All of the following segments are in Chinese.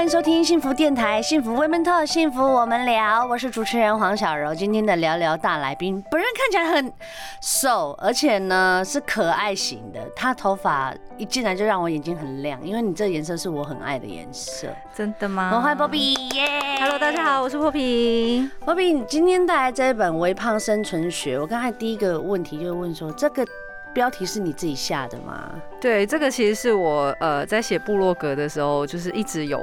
欢迎收听幸福电台，幸福 Women Talk，幸福我们聊。我是主持人黄小柔。今天的聊聊大来宾，本人看起来很瘦，而且呢是可爱型的。他头发一进来就让我眼睛很亮，因为你这个颜色是我很爱的颜色。真的吗？我欢迎波比耶！Hello，大家好，我是波比。波比，你今天带来这一本《微胖生存学》，我刚才第一个问题就是问说这个。标题是你自己下的吗？对，这个其实是我呃在写部落格的时候，就是一直有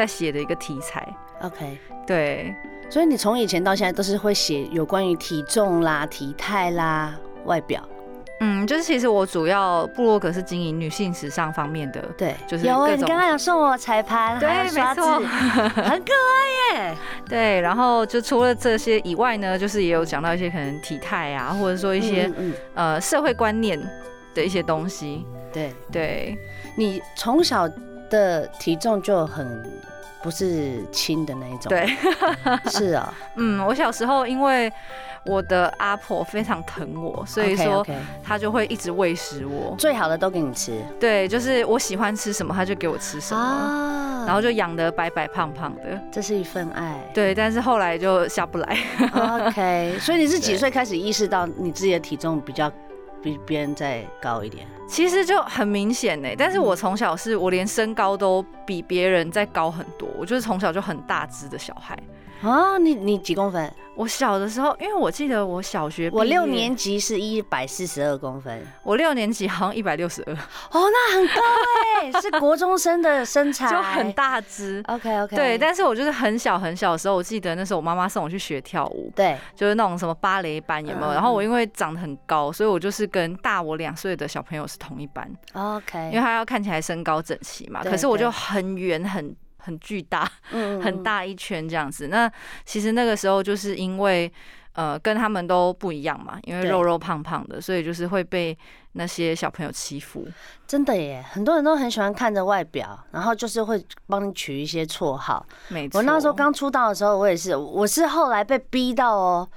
在写的一个题材。OK，对，所以你从以前到现在都是会写有关于体重啦、体态啦、外表。嗯，就是其实我主要部落格是经营女性时尚方面的，对，就是有你刚刚有送我彩盘，对，没错，很可爱耶。对，然后就除了这些以外呢，就是也有讲到一些可能体态啊，或者说一些嗯嗯呃社会观念的一些东西。对对，你从小的体重就很不是轻的那一种，对，是啊，嗯，我小时候因为。我的阿婆非常疼我，所以说她就会一直喂食我，最好的都给你吃。对，就是我喜欢吃什么，她就给我吃什么，然后就养得白白胖胖的。这是一份爱。对，但是后来就下不来。OK，所以你是几岁开始意识到你自己的体重比较比别人再高一点？其实就很明显呢，但是我从小是我连身高都比别人再高很多，我就是从小就很大只的小孩。啊，你你几公分？我小的时候，因为我记得我小学，我六年级是一百四十二公分，我六年级好像一百六十二。哦，那很高哎，是国中生的身材，就很大只。OK OK，对，但是我就是很小很小的时候，我记得那时候我妈妈送我去学跳舞，对，就是那种什么芭蕾班有没有？然后我因为长得很高，所以我就是跟大我两岁的小朋友是同一班。OK，因为他要看起来身高整齐嘛，可是我就很圆很。很巨大，很大一圈这样子。那其实那个时候就是因为，呃，跟他们都不一样嘛，因为肉肉胖胖的，所以就是会被那些小朋友欺负。真的耶，很多人都很喜欢看着外表，然后就是会帮你取一些绰号。没错，我那时候刚出道的时候，我也是，我是后来被逼到哦，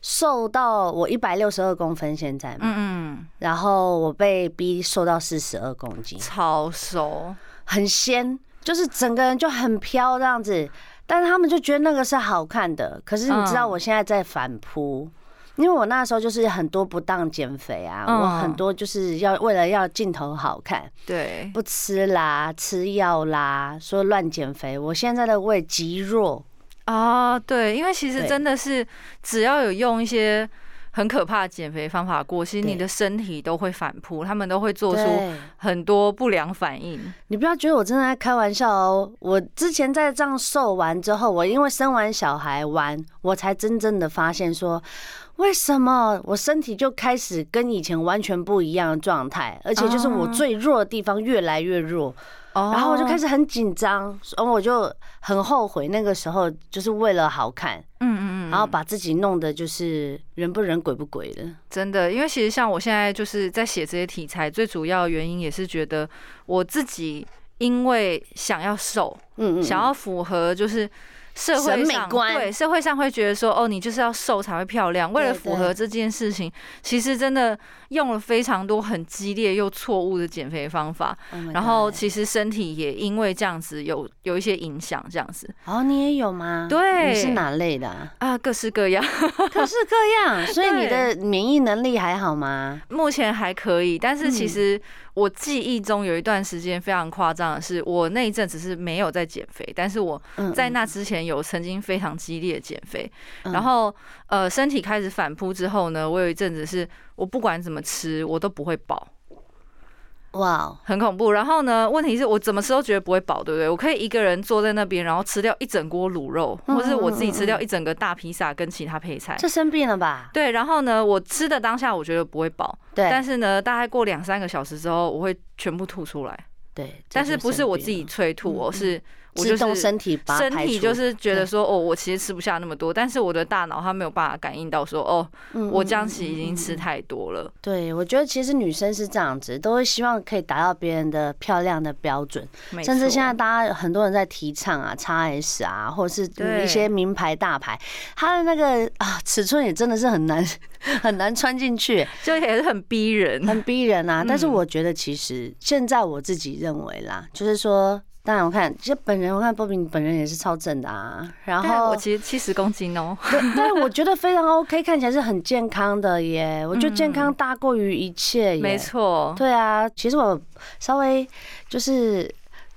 瘦到我一百六十二公分现在嘛，嗯，然后我被逼瘦到四十二公斤，超瘦，很鲜。就是整个人就很飘这样子，但是他们就觉得那个是好看的。可是你知道我现在在反扑，因为我那时候就是很多不当减肥啊，我很多就是要为了要镜头好看，对，不吃啦，吃药啦，说乱减肥。我现在的胃极弱啊，对，因为其实真的是只要有用一些。很可怕的减肥方法过，其实你的身体都会反扑，他们都会做出很多不良反应。你不要觉得我真的在开玩笑哦，我之前在这样瘦完之后，我因为生完小孩完，我才真正的发现说，为什么我身体就开始跟以前完全不一样的状态，而且就是我最弱的地方越来越弱。然后我就开始很紧张，然后我就很后悔那个时候就是为了好看，嗯嗯嗯，然后把自己弄得就是人不人鬼不鬼的。真的，因为其实像我现在就是在写这些题材，最主要原因也是觉得我自己因为想要瘦，嗯嗯，想要符合就是。社会上对社会上会觉得说，哦，你就是要瘦才会漂亮。为了符合这件事情，其实真的用了非常多很激烈又错误的减肥方法。然后其实身体也因为这样子有有一些影响，这样子。哦，你也有吗？对，你是哪类的啊？各式各样，各式各样。所以你的 免疫能力还好吗？目前还可以，但是其实。我记忆中有一段时间非常夸张的是，我那一阵子是没有在减肥，但是我在那之前有曾经非常激烈的减肥，然后呃身体开始反扑之后呢，我有一阵子是我不管怎么吃我都不会饱。哇，wow, 很恐怖。然后呢，问题是我怎么吃都觉得不会饱，对不对？我可以一个人坐在那边，然后吃掉一整锅卤肉，或是我自己吃掉一整个大披萨跟其他配菜。这生病了吧？对。然后呢，我吃的当下我觉得不会饱，对。但是呢，大概过两三个小时之后，我会全部吐出来。对。但是不是我自己催吐，我是我就是身体身体就是觉得说，哦，我其实吃不下那么多，但是我的大脑它没有办法感应到说，哦，我这样子已经吃太多了。对，我觉得其实女生是这样子，都会希望可以达到别人的漂亮的标准，甚至现在大家很多人在提倡啊，XS 啊，或者是一些名牌大牌，它的那个啊尺寸也真的是很难很难穿进去，就也是很逼人，很逼人啊。但是我觉得其实现在我自己认为啦，就是说。当然，我看其实本人，我看波比本人也是超正的啊。然后我其实七十公斤哦。对，对，我觉得非常 OK，看起来是很健康的耶。我觉得健康大过于一切耶。没错。对啊，其实我稍微就是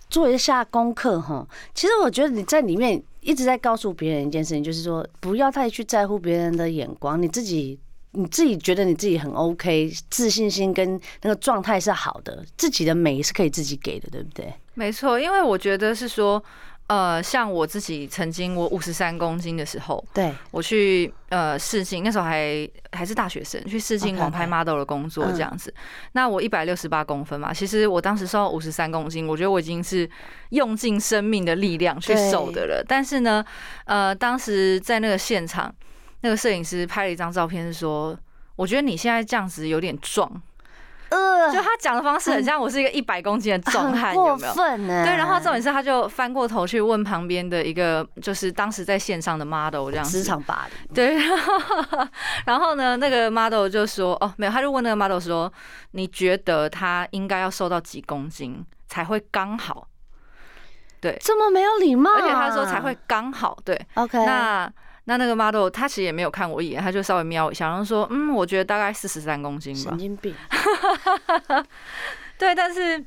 做一下功课哈。其实我觉得你在里面一直在告诉别人一件事情，就是说不要太去在乎别人的眼光，你自己。你自己觉得你自己很 OK，自信心跟那个状态是好的，自己的美是可以自己给的，对不对？没错，因为我觉得是说，呃，像我自己曾经我五十三公斤的时候，对，我去呃试镜，那时候还还是大学生，去试镜网拍 model 的工作这样子。那我一百六十八公分嘛，其实我当时瘦五十三公斤，我觉得我已经是用尽生命的力量去瘦的了。但是呢，呃，当时在那个现场。那个摄影师拍了一张照片，是说，我觉得你现在这样子有点壮，呃，就他讲的方式很像我是一个一百公斤的壮汉，有没有？对，然后重点是他就翻过头去问旁边的一个，就是当时在线上的 model 这样子，职场霸凌。对，然后呢，那个 model 就说，哦，没有，他就问那个 model 说，你觉得他应该要瘦到几公斤才会刚好？对，这么没有礼貌，而且他说才会刚好，对，OK，那。那那个 model 他其实也没有看我一眼，他就稍微瞄一下，然后说：“嗯，我觉得大概四十三公斤吧。”神经病。对，但是。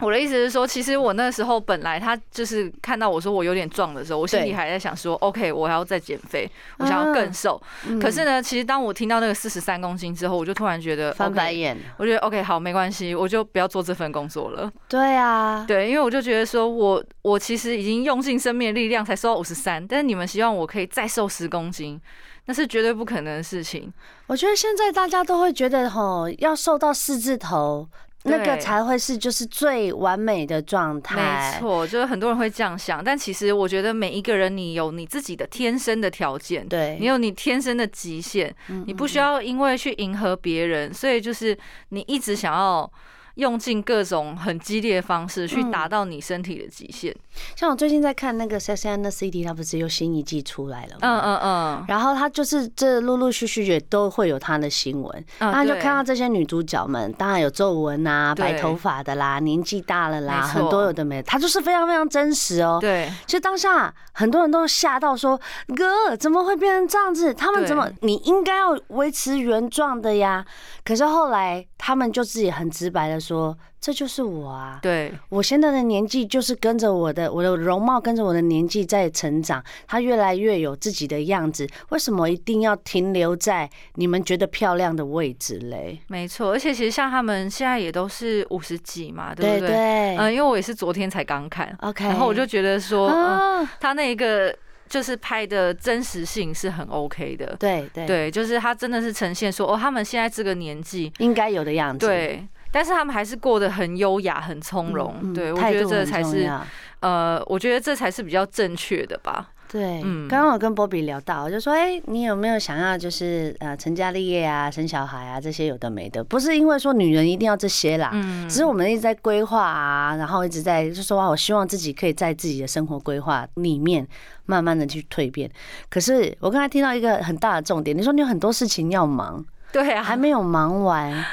我的意思是说，其实我那时候本来他就是看到我说我有点壮的时候，我心里还在想说，OK，我还要再减肥，我想要更瘦。可是呢，其实当我听到那个四十三公斤之后，我就突然觉得翻白眼。我觉得 OK，好，没关系，我就不要做这份工作了。对啊，对，因为我就觉得说我我其实已经用尽生命的力量才瘦到五十三，但是你们希望我可以再瘦十公斤，那是绝对不可能的事情。我觉得现在大家都会觉得吼，要瘦到四字头。那个才会是就是最完美的状态。没错，就是很多人会这样想，但其实我觉得每一个人，你有你自己的天生的条件，对，你有你天生的极限，你不需要因为去迎合别人，所以就是你一直想要。用尽各种很激烈的方式去达到你身体的极限。像我最近在看那个《Sex and the City》，它不是有新一季出来了吗？嗯嗯嗯。然后它就是这陆陆续续也都会有它的新闻，然后就看到这些女主角们，当然有皱纹啊、白头发的啦、年纪大了啦，很多有的没的，它就是非常非常真实哦。对。其实当下很多人都吓到说：“哥，怎么会变成这样子？他们怎么？你应该要维持原状的呀。”可是后来他们就自己很直白的说：“这就是我啊，对，我现在的年纪就是跟着我的我的容貌跟着我的年纪在成长，他越来越有自己的样子。为什么一定要停留在你们觉得漂亮的位置嘞？”没错，而且其实像他们现在也都是五十几嘛，对不对？嗯，因为我也是昨天才刚看，OK，然后我就觉得说，嗯，他那一个。就是拍的真实性是很 OK 的，对对对，就是他真的是呈现说哦，他们现在这个年纪应该有的样子，对，但是他们还是过得很优雅、很从容，嗯嗯、对，我觉得这才是呃，我觉得这才是比较正确的吧。对，刚刚我跟波比聊到，我就说，哎，你有没有想要就是呃成家立业啊、生小孩啊这些有的没的？不是因为说女人一定要这些啦，嗯，只是我们一直在规划啊，然后一直在就说啊，我希望自己可以在自己的生活规划里面慢慢的去蜕变。可是我刚才听到一个很大的重点，你说你有很多事情要忙，对啊，还没有忙完。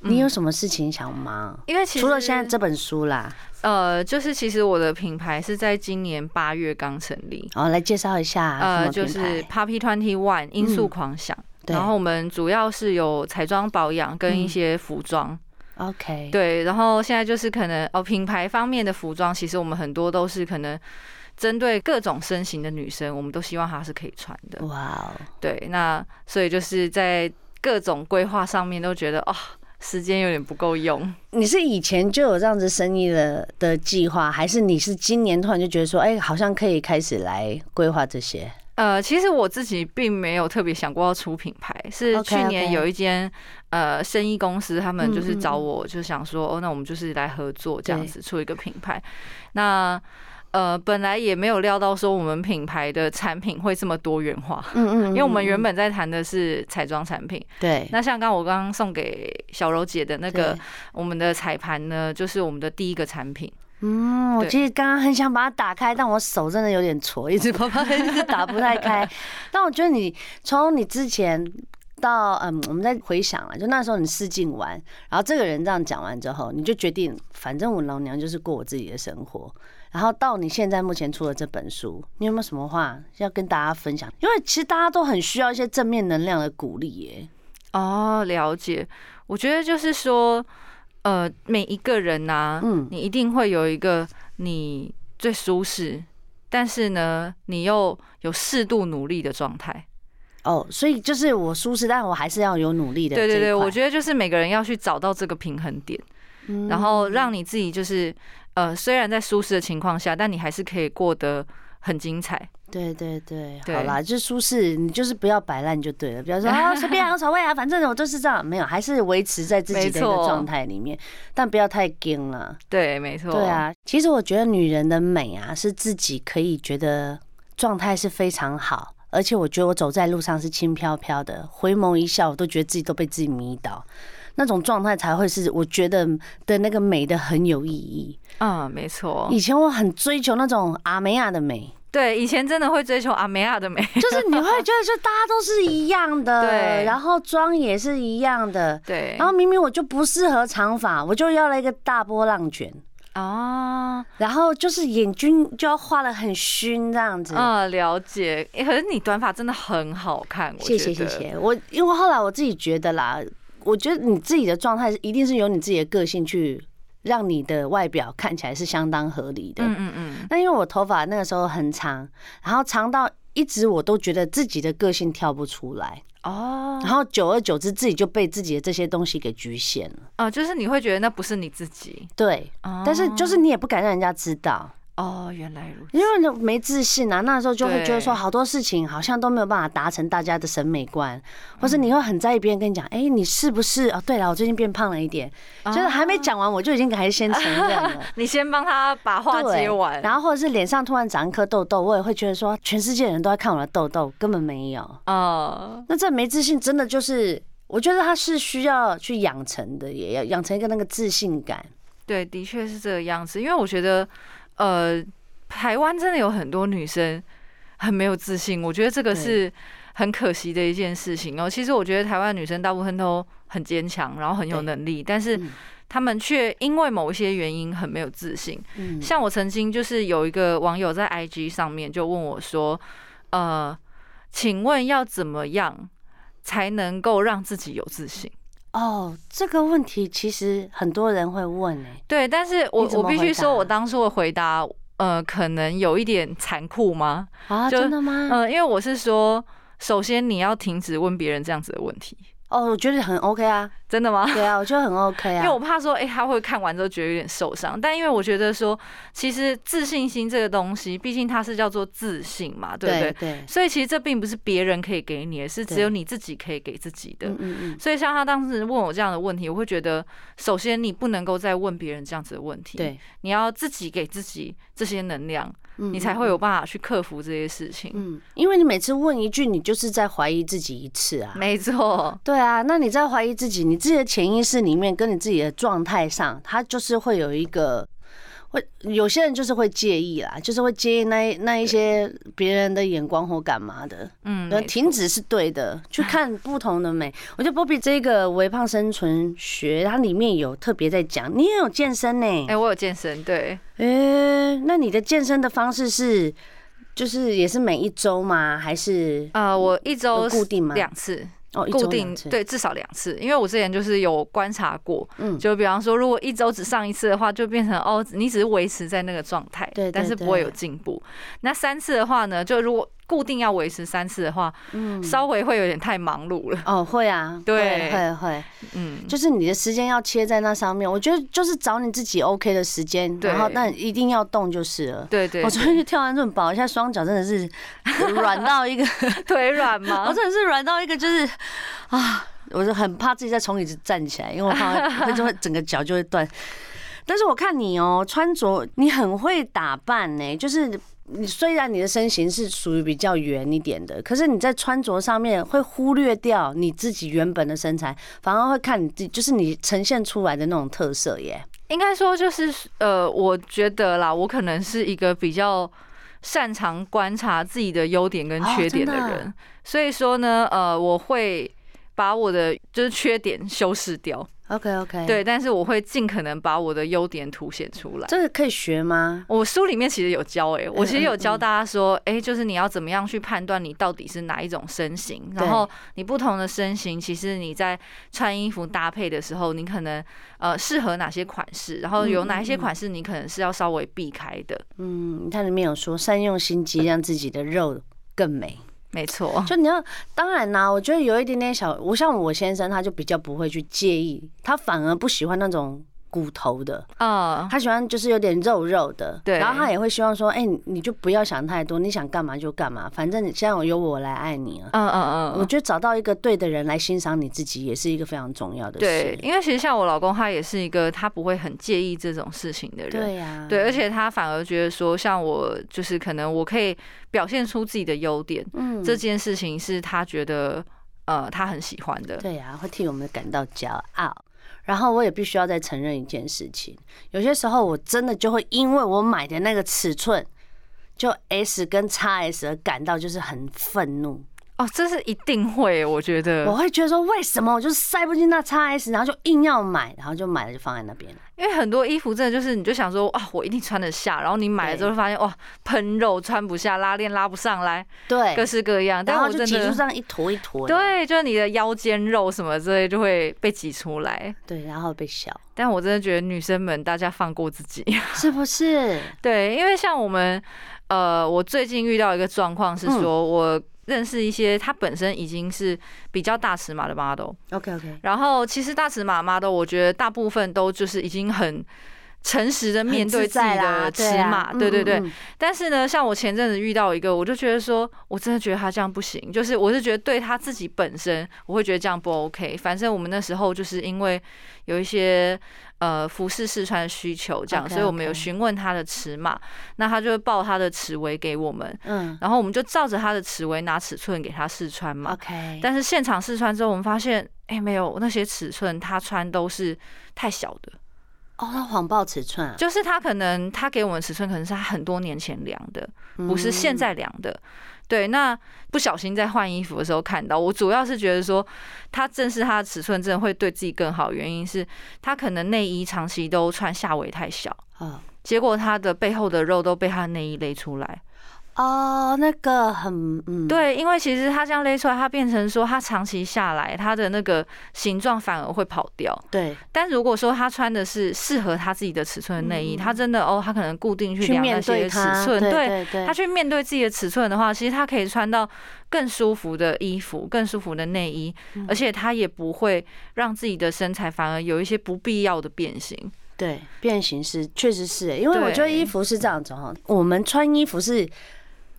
你有什么事情想忙？因为其实除了现在这本书啦，呃，就是其实我的品牌是在今年八月刚成立。哦，来介绍一下，呃，就是 Poppy Twenty One 音速狂想。然后我们主要是有彩妆保养跟一些服装。OK，对，然后现在就是可能哦，品牌方面的服装，其实我们很多都是可能针对各种身形的女生，我们都希望她是可以穿的。哇哦，对，那所以就是在各种规划上面都觉得哦。时间有点不够用。你是以前就有这样子生意的的计划，还是你是今年突然就觉得说，哎，好像可以开始来规划这些？呃，其实我自己并没有特别想过要出品牌，是去年有一间呃生意公司，他们就是找我，就想说，哦，那我们就是来合作这样子出一个品牌。那呃，本来也没有料到说我们品牌的产品会这么多元化。嗯嗯，因为我们原本在谈的是彩妆产品。对。那像刚刚我刚刚送给小柔姐的那个我们的彩盘呢，就是我们的第一个产品。嗯，我其实刚刚很想把它打开，但我手真的有点挫，一直啪啪 一直打不太开。但我觉得你从你之前到嗯，我们在回想啊，就那时候你试镜完，然后这个人这样讲完之后，你就决定，反正我老娘就是过我自己的生活。然后到你现在目前出了这本书，你有没有什么话要跟大家分享？因为其实大家都很需要一些正面能量的鼓励耶。哦，了解。我觉得就是说。呃，每一个人呐、啊，嗯，你一定会有一个你最舒适，但是呢，你又有适度努力的状态。哦，所以就是我舒适，但我还是要有努力的。对对对，我觉得就是每个人要去找到这个平衡点，嗯、然后让你自己就是呃，虽然在舒适的情况下，但你还是可以过得很精彩。对对对，好啦，就舒适，你就是不要摆烂就对了。比方说啊，随便 无所谓啊，反正我就是这样，没有，还是维持在自己的一个状态里面，但不要太紧了。对，没错。对啊，其实我觉得女人的美啊，是自己可以觉得状态是非常好，而且我觉得我走在路上是轻飘飘的，回眸一笑，我都觉得自己都被自己迷倒，那种状态才会是我觉得的那个美的很有意义。嗯，没错。以前我很追求那种阿美亚的美。对，以前真的会追求阿美亚的美，就是你会觉得就大家都是一样的，对，然后妆也是一样的，对，然后明明我就不适合长发，我就要了一个大波浪卷哦，然后就是眼睛就要画的很熏这样子，嗯，了解。可是你短发真的很好看，谢谢谢谢。我因为后来我自己觉得啦，我觉得你自己的状态一定是由你自己的个性去。让你的外表看起来是相当合理的。嗯嗯嗯。那因为我头发那个时候很长，然后长到一直我都觉得自己的个性跳不出来。哦。然后久而久之，自己就被自己的这些东西给局限了。哦，就是你会觉得那不是你自己。对。但是就是你也不敢让人家知道。哦，原来如此。因为你没自信啊，那时候就会觉得说好多事情好像都没有办法达成大家的审美观，或是你会很在意别人跟你讲，哎，你是不是？哦，对了，我最近变胖了一点，就是还没讲完，我就已经还先承认了。你先帮他把话接完，然后或者是脸上突然长一颗痘痘，我也会觉得说，全世界人都在看我的痘痘，根本没有。哦，那这没自信真的就是，我觉得他是需要去养成的，也要养成一个那个自信感。对，的确是这个样子，因为我觉得。呃，台湾真的有很多女生很没有自信，我觉得这个是很可惜的一件事情哦。其实我觉得台湾女生大部分都很坚强，然后很有能力，但是她们却因为某一些原因很没有自信。像我曾经就是有一个网友在 IG 上面就问我说：“呃，请问要怎么样才能够让自己有自信？”哦，这个问题其实很多人会问诶，对，但是我我必须说，我当初的回答，呃，可能有一点残酷吗？啊，真的吗？嗯、呃，因为我是说，首先你要停止问别人这样子的问题。哦，我觉得很 OK 啊，真的吗？对啊，我觉得很 OK 啊，因为我怕说，哎、欸，他会看完之后觉得有点受伤。但因为我觉得说，其实自信心这个东西，毕竟它是叫做自信嘛，对不对？对。所以其实这并不是别人可以给你的，是只有你自己可以给自己的。嗯嗯嗯。所以像他当时问我这样的问题，我会觉得，首先你不能够再问别人这样子的问题，对，你要自己给自己这些能量。你才会有办法去克服这些事情。嗯，因为你每次问一句，你就是在怀疑自己一次啊。没错。对啊，那你在怀疑自己，你自己的潜意识里面跟你自己的状态上，它就是会有一个。会有些人就是会介意啦，就是会介意那那一些别人的眼光或干嘛的。嗯，停止是对的，去 看不同的美。我觉得 Bobbi 这个微胖生存学，它里面有特别在讲，你也有健身呢？哎，我有健身，对。哎，那你的健身的方式是，就是也是每一周吗？还是呃，我一周固定吗？两次。固定对，至少两次，因为我之前就是有观察过，嗯，就比方说，如果一周只上一次的话，就变成哦，你只是维持在那个状态，对，但是不会有进步。那三次的话呢，就如果固定要维持三次的话，嗯，稍微会有点太忙碌了。哦，会啊，对，会会，嗯，就是你的时间要切在那上面。我觉得就是找你自己 OK 的时间，然后但一定要动就是了。对对，我昨天去跳完这么宝，现在双脚真的是 软到一个 腿软吗？我真的是软到一个就是啊，我就很怕自己再从椅子站起来，因为我怕会就会整个脚就会断。但是我看你哦，穿着你很会打扮呢，就是你虽然你的身形是属于比较圆一点的，可是你在穿着上面会忽略掉你自己原本的身材，反而会看你自己，就是你呈现出来的那种特色耶。应该说就是呃，我觉得啦，我可能是一个比较擅长观察自己的优点跟缺点的人，所以说呢，呃，我会把我的就是缺点修饰掉。OK OK，对，但是我会尽可能把我的优点凸显出来。这个可以学吗？我书里面其实有教诶、欸，我其实有教大家说，哎、欸，就是你要怎么样去判断你到底是哪一种身形，然后你不同的身形，其实你在穿衣服搭配的时候，你可能呃适合哪些款式，然后有哪一些款式你可能是要稍微避开的。嗯，它里面有说善用心机，让自己的肉更美。没错，就你要当然啦，我觉得有一点点小，我像我先生，他就比较不会去介意，他反而不喜欢那种。骨头的，啊，他喜欢就是有点肉肉的，对，然后他也会希望说，哎，你就不要想太多，你想干嘛就干嘛，反正现在由我来爱你了，嗯嗯嗯，我觉得找到一个对的人来欣赏你自己，也是一个非常重要的事。对，因为其实像我老公，他也是一个他不会很介意这种事情的人，对呀，对，而且他反而觉得说，像我就是可能我可以表现出自己的优点，嗯，这件事情是他觉得呃他很喜欢的，对呀，会替我们感到骄傲。然后我也必须要再承认一件事情，有些时候我真的就会因为我买的那个尺寸就 S 跟 XS 而感到就是很愤怒。哦，这是一定会，我觉得我会觉得说，为什么我就是塞不进那 XS，然后就硬要买，然后就买了就放在那边。因为很多衣服真的就是，你就想说啊，我一定穿得下，然后你买了之后发现哇，喷肉穿不下，拉链拉不上来，对，各式各样，但我真的挤出这样一坨一坨，对，就是你的腰间肉什么之类就会被挤出来，对，然后被笑。但我真的觉得女生们大家放过自己，是不是？对，因为像我们，呃，我最近遇到一个状况是说我。认识一些他本身已经是比较大尺码的 model，OK OK，然后其实大尺码 model 我觉得大部分都就是已经很诚实的面对自己的尺码，对对对。但是呢，像我前阵子遇到一个，我就觉得说，我真的觉得他这样不行，就是我是觉得对他自己本身，我会觉得这样不 OK。反正我们那时候就是因为有一些。呃，服饰试穿的需求这样.所以我们有询问他的尺码，那他就会报他的尺围给我们，嗯，然后我们就照着他的尺围拿尺寸给他试穿嘛，OK。但是现场试穿之后，我们发现，哎、欸，没有那些尺寸，他穿都是太小的。哦，他谎报尺寸啊？就是他可能他给我们尺寸，可能是他很多年前量的，不是现在量的。嗯对，那不小心在换衣服的时候看到，我主要是觉得说，他正是他的尺寸真的会对自己更好，原因是他可能内衣长期都穿下围太小，结果他的背后的肉都被他的内衣勒出来。哦，那个很嗯，对，因为其实它这样勒出来，它变成说它长期下来，它的那个形状反而会跑掉。对，但如果说他穿的是适合他自己的尺寸的内衣，他真的哦，他可能固定去量那些尺寸，对，他去面对自己的尺寸的话，其实他可以穿到更舒服的衣服、更舒服的内衣，而且他也不会让自己的身材反而有一些不必要的变形。对，变形是确实是，因为我觉得衣服是这样子哈，我们穿衣服是。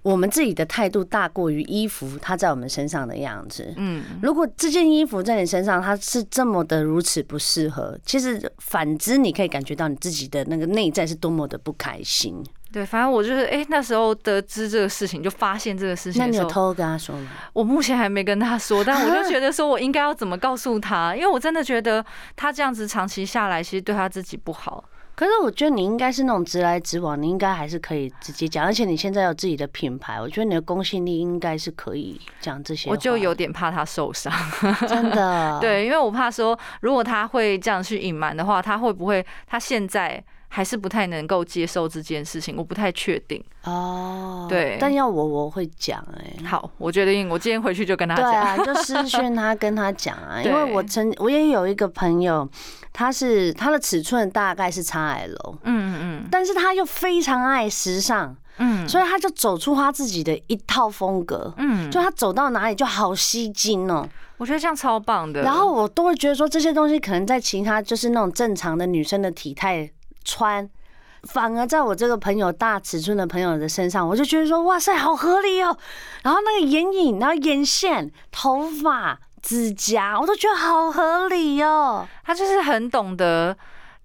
我们自己的态度大过于衣服它在我们身上的样子。嗯，如果这件衣服在你身上它是这么的如此不适合，其实反之你可以感觉到你自己的那个内在是多么的不开心。对，反正我就是哎，那时候得知这个事情，就发现这个事情。那你有偷偷跟他说吗？我目前还没跟他说，但我就觉得说我应该要怎么告诉他，因为我真的觉得他这样子长期下来，其实对他自己不好。可是我觉得你应该是那种直来直往，你应该还是可以直接讲，而且你现在有自己的品牌，我觉得你的公信力应该是可以讲这些。我就有点怕他受伤，真的。对，因为我怕说，如果他会这样去隐瞒的话，他会不会他现在？还是不太能够接受这件事情，我不太确定哦。对，但要我我会讲哎。好，我决定我今天回去就跟他讲。对啊，就私讯他跟他讲啊，因为我曾我也有一个朋友，他是他的尺寸大概是 XL，嗯嗯嗯，但是他又非常爱时尚，嗯，所以他就走出他自己的一套风格，嗯，就他走到哪里就好吸睛哦。我觉得这样超棒的。然后我都会觉得说这些东西可能在其他就是那种正常的女生的体态。穿，反而在我这个朋友大尺寸的朋友的身上，我就觉得说，哇塞，好合理哦。然后那个眼影，然后眼线、头发、指甲，我都觉得好合理哦。他就是很懂得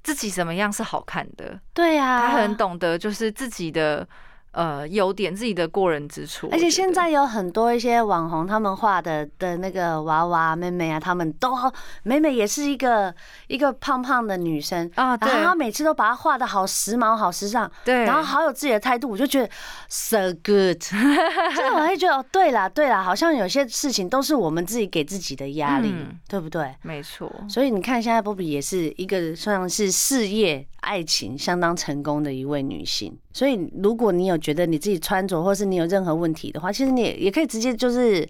自己怎么样是好看的。对呀、啊，他很懂得就是自己的。呃，优点自己的过人之处，而且现在有很多一些网红，他们画的的那个娃娃妹妹啊，他们都美美也是一个一个胖胖的女生啊，然后她每次都把她画的好时髦、好时尚，对，然后好有自己的态度，我就觉得 so good，真的我会觉得哦，对啦对啦，好像有些事情都是我们自己给自己的压力，嗯、对不对？没错，所以你看现在波比也是一个算是事业。爱情相当成功的一位女性，所以如果你有觉得你自己穿着，或是你有任何问题的话，其实你也也可以直接就是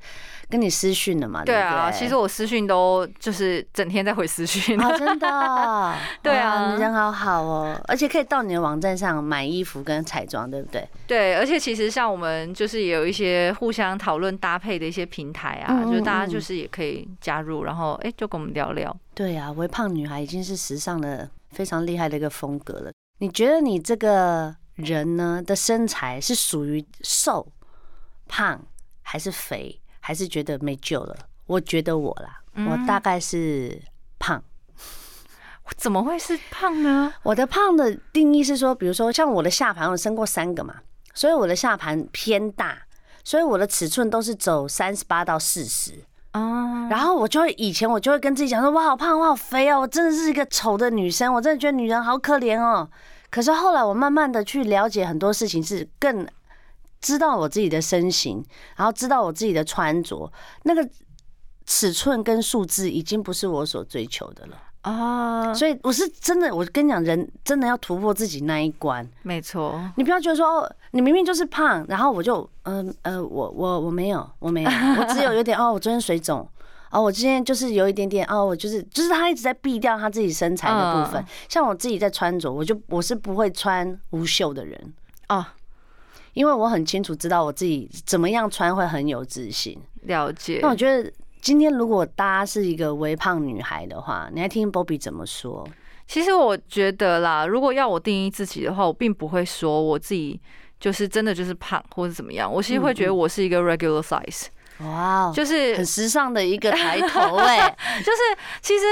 跟你私讯了嘛。对啊，其实我私讯都就是整天在回私讯啊，真的。对啊，你人好好哦，而且可以到你的网站上买衣服跟彩妆，对不对？对，而且其实像我们就是也有一些互相讨论搭配的一些平台啊，就是大家就是也可以加入，然后哎，就跟我们聊聊。对啊，微胖女孩已经是时尚的。非常厉害的一个风格了。你觉得你这个人呢的身材是属于瘦、胖，还是肥，还是觉得没救了？我觉得我啦，我大概是胖。怎么会是胖呢？我的胖的定义是说，比如说像我的下盘，我生过三个嘛，所以我的下盘偏大，所以我的尺寸都是走三十八到四十。啊，然后我就会以前我就会跟自己讲说，我好胖，我好肥哦，我真的是一个丑的女生，我真的觉得女人好可怜哦。可是后来我慢慢的去了解很多事情，是更知道我自己的身形，然后知道我自己的穿着，那个尺寸跟数字已经不是我所追求的了。啊，所以我是真的，我跟你讲，人真的要突破自己那一关。没错，你不要觉得说哦，你明明就是胖，然后我就嗯呃，呃，我我我没有，我没有，我只有有点哦，我昨天水肿，哦，我今天就是有一点点哦，我就是就是他一直在避掉他自己身材的部分。像我自己在穿着，我就我是不会穿无袖的人哦，因为我很清楚知道我自己怎么样穿会很有自信。了解。那我觉得。今天如果大家是一个微胖女孩的话，你还听 Bobby 怎么说？其实我觉得啦，如果要我定义自己的话，我并不会说我自己就是真的就是胖或者怎么样。我其实会觉得我是一个 regular size。哇、就是很时尚的一个抬头哎、欸。就是其实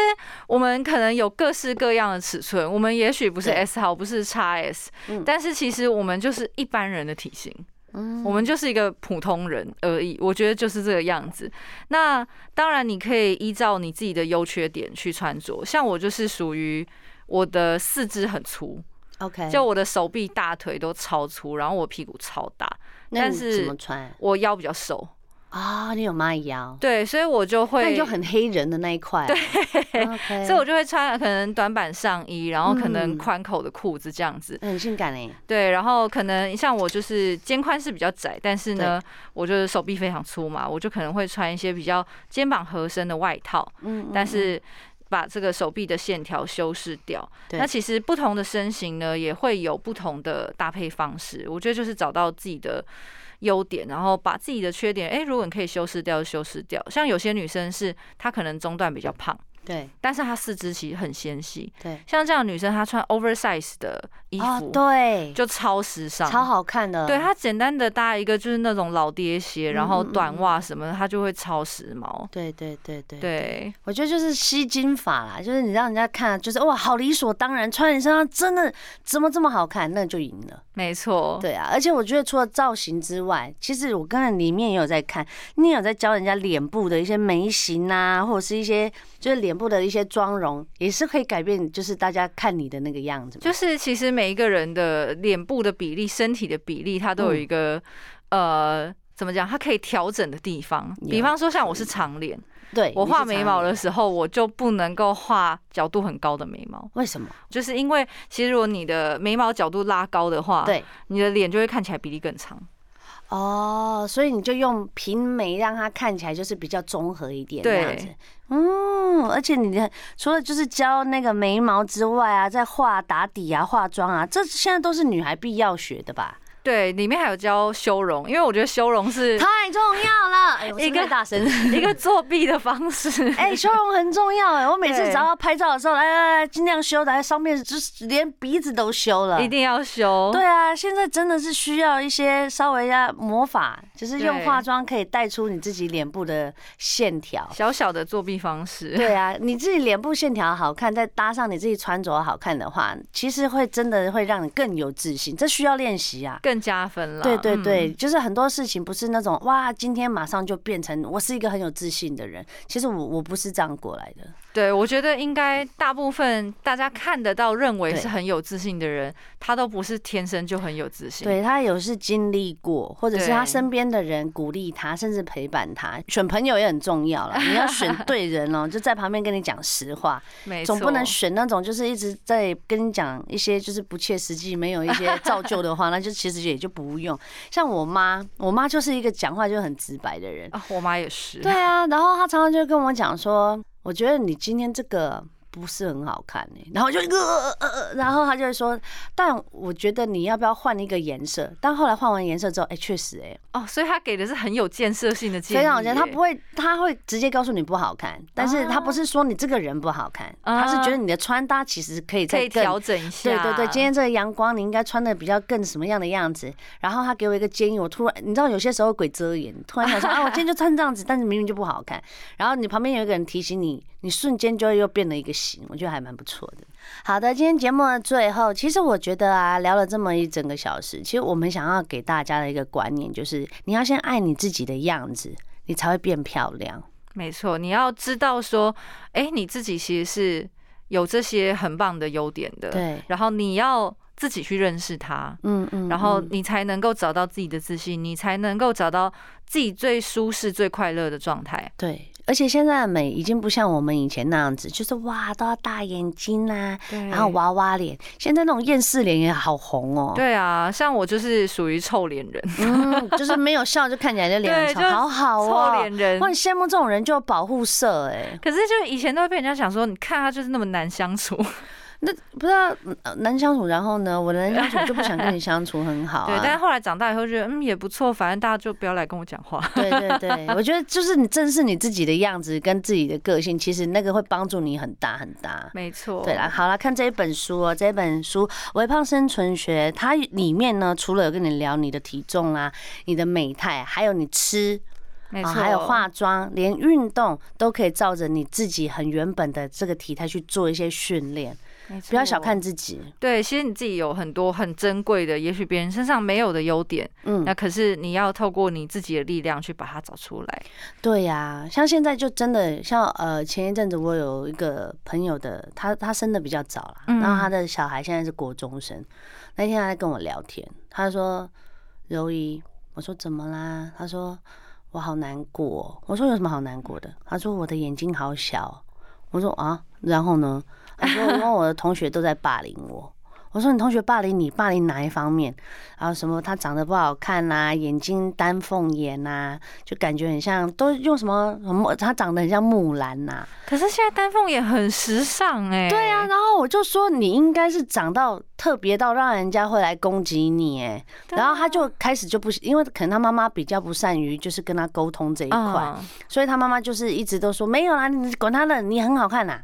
我们可能有各式各样的尺寸，我们也许不是 S 号，不是 XS，但是其实我们就是一般人的体型。嗯，我们就是一个普通人而已，我觉得就是这个样子。那当然，你可以依照你自己的优缺点去穿着。像我就是属于我的四肢很粗，OK，就我的手臂、大腿都超粗，然后我屁股超大。但是怎么穿？我腰比较瘦。啊、哦，你有蚂蚁腰，对，所以我就会，那就很黑人的那一块、啊，对，okay. 所以我就会穿可能短版上衣，然后可能宽口的裤子这样子，嗯、很性感哎，对，然后可能像我就是肩宽是比较窄，但是呢，我就是手臂非常粗嘛，我就可能会穿一些比较肩膀合身的外套，嗯，但是把这个手臂的线条修饰掉。那其实不同的身形呢，也会有不同的搭配方式，我觉得就是找到自己的。优点，然后把自己的缺点，哎，如果你可以修饰掉，就修饰掉。像有些女生是，她可能中段比较胖。对，但是她四肢其实很纤细。对，像这样的女生，她穿 oversize 的衣服，哦、对，就超时尚，超好看的。对，它简单的搭一个就是那种老爹鞋，然后短袜什么的，它就会超时髦。对对对对，对，我觉得就是吸睛法啦，就是你让人家看，就是哇，好理所当然，穿你身上真的怎么这么好看，那就赢了。没错，对啊，而且我觉得除了造型之外，其实我刚才里面也有在看，你有在教人家脸部的一些眉形啊，或者是一些就是脸部的一些妆容，也是可以改变，就是大家看你的那个样子。就是其实每一个人的脸部的比例、身体的比例，它都有一个、嗯、呃，怎么讲？它可以调整的地方。比方说，像我是长脸。对，我画眉毛的时候，我就不能够画角度很高的眉毛。为什么？就是因为其实如果你的眉毛角度拉高的话，对，你的脸就会看起来比例更长。哦，所以你就用平眉让它看起来就是比较综合一点这样子。嗯，而且你的除了就是教那个眉毛之外啊，在画打底啊、化妆啊，这现在都是女孩必要学的吧？对，里面还有教修容，因为我觉得修容是太重要了。哎，一个大神，一个作弊的方式。哎，修容很重要哎，我每次只要拍照的时候，来来来，尽量修在上面，就是连鼻子都修了，一定要修。对啊，现在真的是需要一些稍微要魔法，就是用化妆可以带出你自己脸部的线条，小小的作弊方式。对啊，你自己脸部线条好看，再搭上你自己穿着好看的话，其实会真的会让你更有自信。这需要练习啊。更加分了，对对对，嗯、就是很多事情不是那种哇，今天马上就变成我是一个很有自信的人。其实我我不是这样过来的。对，我觉得应该大部分大家看得到、认为是很有自信的人，他都不是天生就很有自信。对，他有是经历过，或者是他身边的人鼓励他，甚至陪伴他。选朋友也很重要了，你要选 对人哦，就在旁边跟你讲实话，总不能选那种就是一直在跟你讲一些就是不切实际、没有一些造就的话，那就其实也就不用。像我妈，我妈就是一个讲话就很直白的人啊，我妈也是。对啊，然后她常常就跟我讲说。我觉得你今天这个。不是很好看呢，然后就一个呃呃，然后他就会说，但我觉得你要不要换一个颜色？但后来换完颜色之后，哎，确实哎，哦，所以他给的是很有建设性的建议，非常有建设，他不会，他会直接告诉你不好看，但是他不是说你这个人不好看，他是觉得你的穿搭其实可以再调整一下，对对对，今天这个阳光你应该穿的比较更什么样的样子？然后他给我一个建议，我突然你知道有些时候鬼遮眼，突然想说 啊，我今天就穿这样子，但是明明就不好看，然后你旁边有一个人提醒你。你瞬间就又变了一个形，我觉得还蛮不错的。好的，今天节目的最后，其实我觉得啊，聊了这么一整个小时，其实我们想要给大家的一个观念就是，你要先爱你自己的样子，你才会变漂亮。没错，你要知道说，哎，你自己其实是有这些很棒的优点的。对。然后你要自己去认识它，嗯嗯，然后你才能够找到自己的自信，你才能够找到自己最舒适、最快乐的状态。对。而且现在的美已经不像我们以前那样子，就是哇都要大眼睛啊，然后娃娃脸。现在那种厌世脸也好红哦。对啊，像我就是属于臭脸人，嗯，就是没有笑就看起来就脸很臭，好好哦。臭脸人，我很羡慕这种人，就有保护色哎。可是就以前都会被人家想说，你看他就是那么难相处。那不知道难相处，然后呢，我的难相处就不想跟你相处很好啊。对，但是后来长大以后觉得，嗯，也不错，反正大家就不要来跟我讲话。对对对，我觉得就是你正视你自己的样子跟自己的个性，其实那个会帮助你很大很大。没错。对啦，好了，看这一本书哦，这一本书《微胖生存学》，它里面呢，除了有跟你聊你的体重啊、你的美态，还有你吃，没错，还有化妆，连运动都可以照着你自己很原本的这个体态去做一些训练。不要小看自己。对，其实你自己有很多很珍贵的，也许别人身上没有的优点。嗯，那可是你要透过你自己的力量去把它找出来。对呀、啊，像现在就真的像呃，前一阵子我有一个朋友的，他他生的比较早了，然后他的小孩现在是国中生。那天他在跟我聊天，他说：“柔仪，我说怎么啦？”他说：“我好难过。”我说：“有什么好难过的？”他说：“我的眼睛好小。”我说：“啊，然后呢？”他说：“因为我的同学都在霸凌我。”我说：“你同学霸凌你，霸凌哪一方面？然后什么他长得不好看呐、啊，眼睛丹凤眼呐、啊，就感觉很像，都用什么什么？他长得很像木兰呐、啊。可是现在丹凤眼很时尚哎、欸。对啊，然后我就说你应该是长到特别到让人家会来攻击你哎。然后他就开始就不，因为可能他妈妈比较不善于就是跟他沟通这一块，所以他妈妈就是一直都说没有啦，你管他的，你很好看呐。”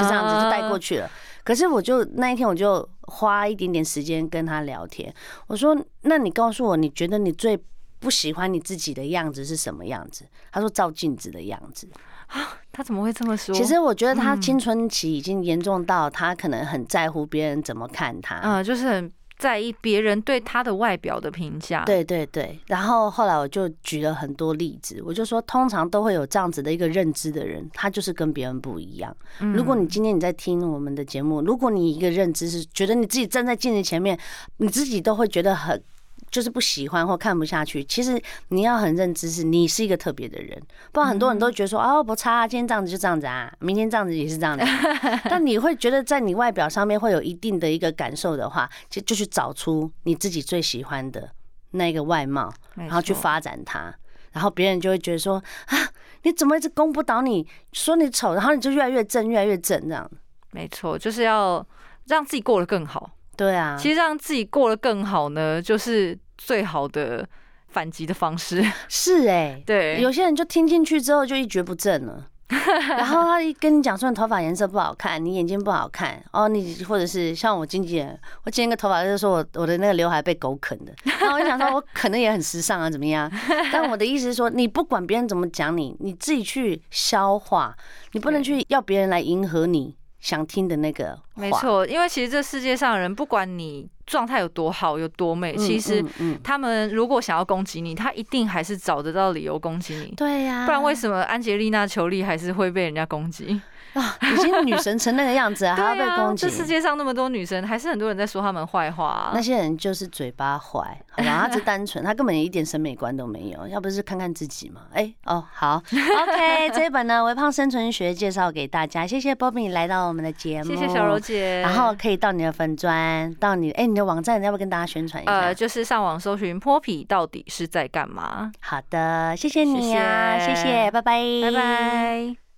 就这样子就带过去了。可是我就那一天我就花一点点时间跟他聊天。我说：“那你告诉我，你觉得你最不喜欢你自己的样子是什么样子？”他说：“照镜子的样子。”啊，他怎么会这么说？其实我觉得他青春期已经严重到他可能很在乎别人怎么看他。嗯，就是很。在意别人对他的外表的评价，对对对。然后后来我就举了很多例子，我就说，通常都会有这样子的一个认知的人，他就是跟别人不一样。如果你今天你在听我们的节目，如果你一个认知是觉得你自己站在镜子前面，你自己都会觉得很。就是不喜欢或看不下去，其实你要很认知，是你是一个特别的人。不然很多人都觉得说，哦，不差，啊今天这样子就这样子啊，明天这样子也是这样子。但你会觉得在你外表上面会有一定的一个感受的话，就就去找出你自己最喜欢的那个外貌，然后去发展它，然后别人就会觉得说，啊，你怎么一直攻不倒你，说你丑，然后你就越来越正，越来越正这样。没错，就是要让自己过得更好。对啊，其实让自己过得更好呢，就是最好的反击的方式。是哎、欸，对，有些人就听进去之后就一蹶不振了。然后他一跟你讲说你头发颜色不好看，你眼睛不好看哦，你或者是像我经纪人，我剪一个头发就是说我我的那个刘海被狗啃的，然后我就想说我可能也很时尚啊，怎么样？但我的意思是说，你不管别人怎么讲你，你自己去消化，你不能去要别人来迎合你想听的那个。没错，因为其实这世界上的人，不管你。状态有多好，有多美，其实他们如果想要攻击你，他一定还是找得到理由攻击你。对呀，不然为什么安吉丽娜·裘丽还是会被人家攻击？啊，已经女神成那个样子，还要被攻击？这世界上那么多女神，还是很多人在说他们坏话。那些人就是嘴巴坏，好吧？他是单纯，他根本一点审美观都没有。要不是看看自己嘛？哎，哦，好，OK，这一本呢，微胖生存学介绍给大家。谢谢 Bobby 来到我们的节目，谢谢小柔姐。然后可以到你的粉砖，到你哎，你的网站，你要不要跟大家宣传一下？呃，就是上网搜寻泼皮到底是在干嘛？好的，谢谢你呀，谢谢，拜拜，拜拜。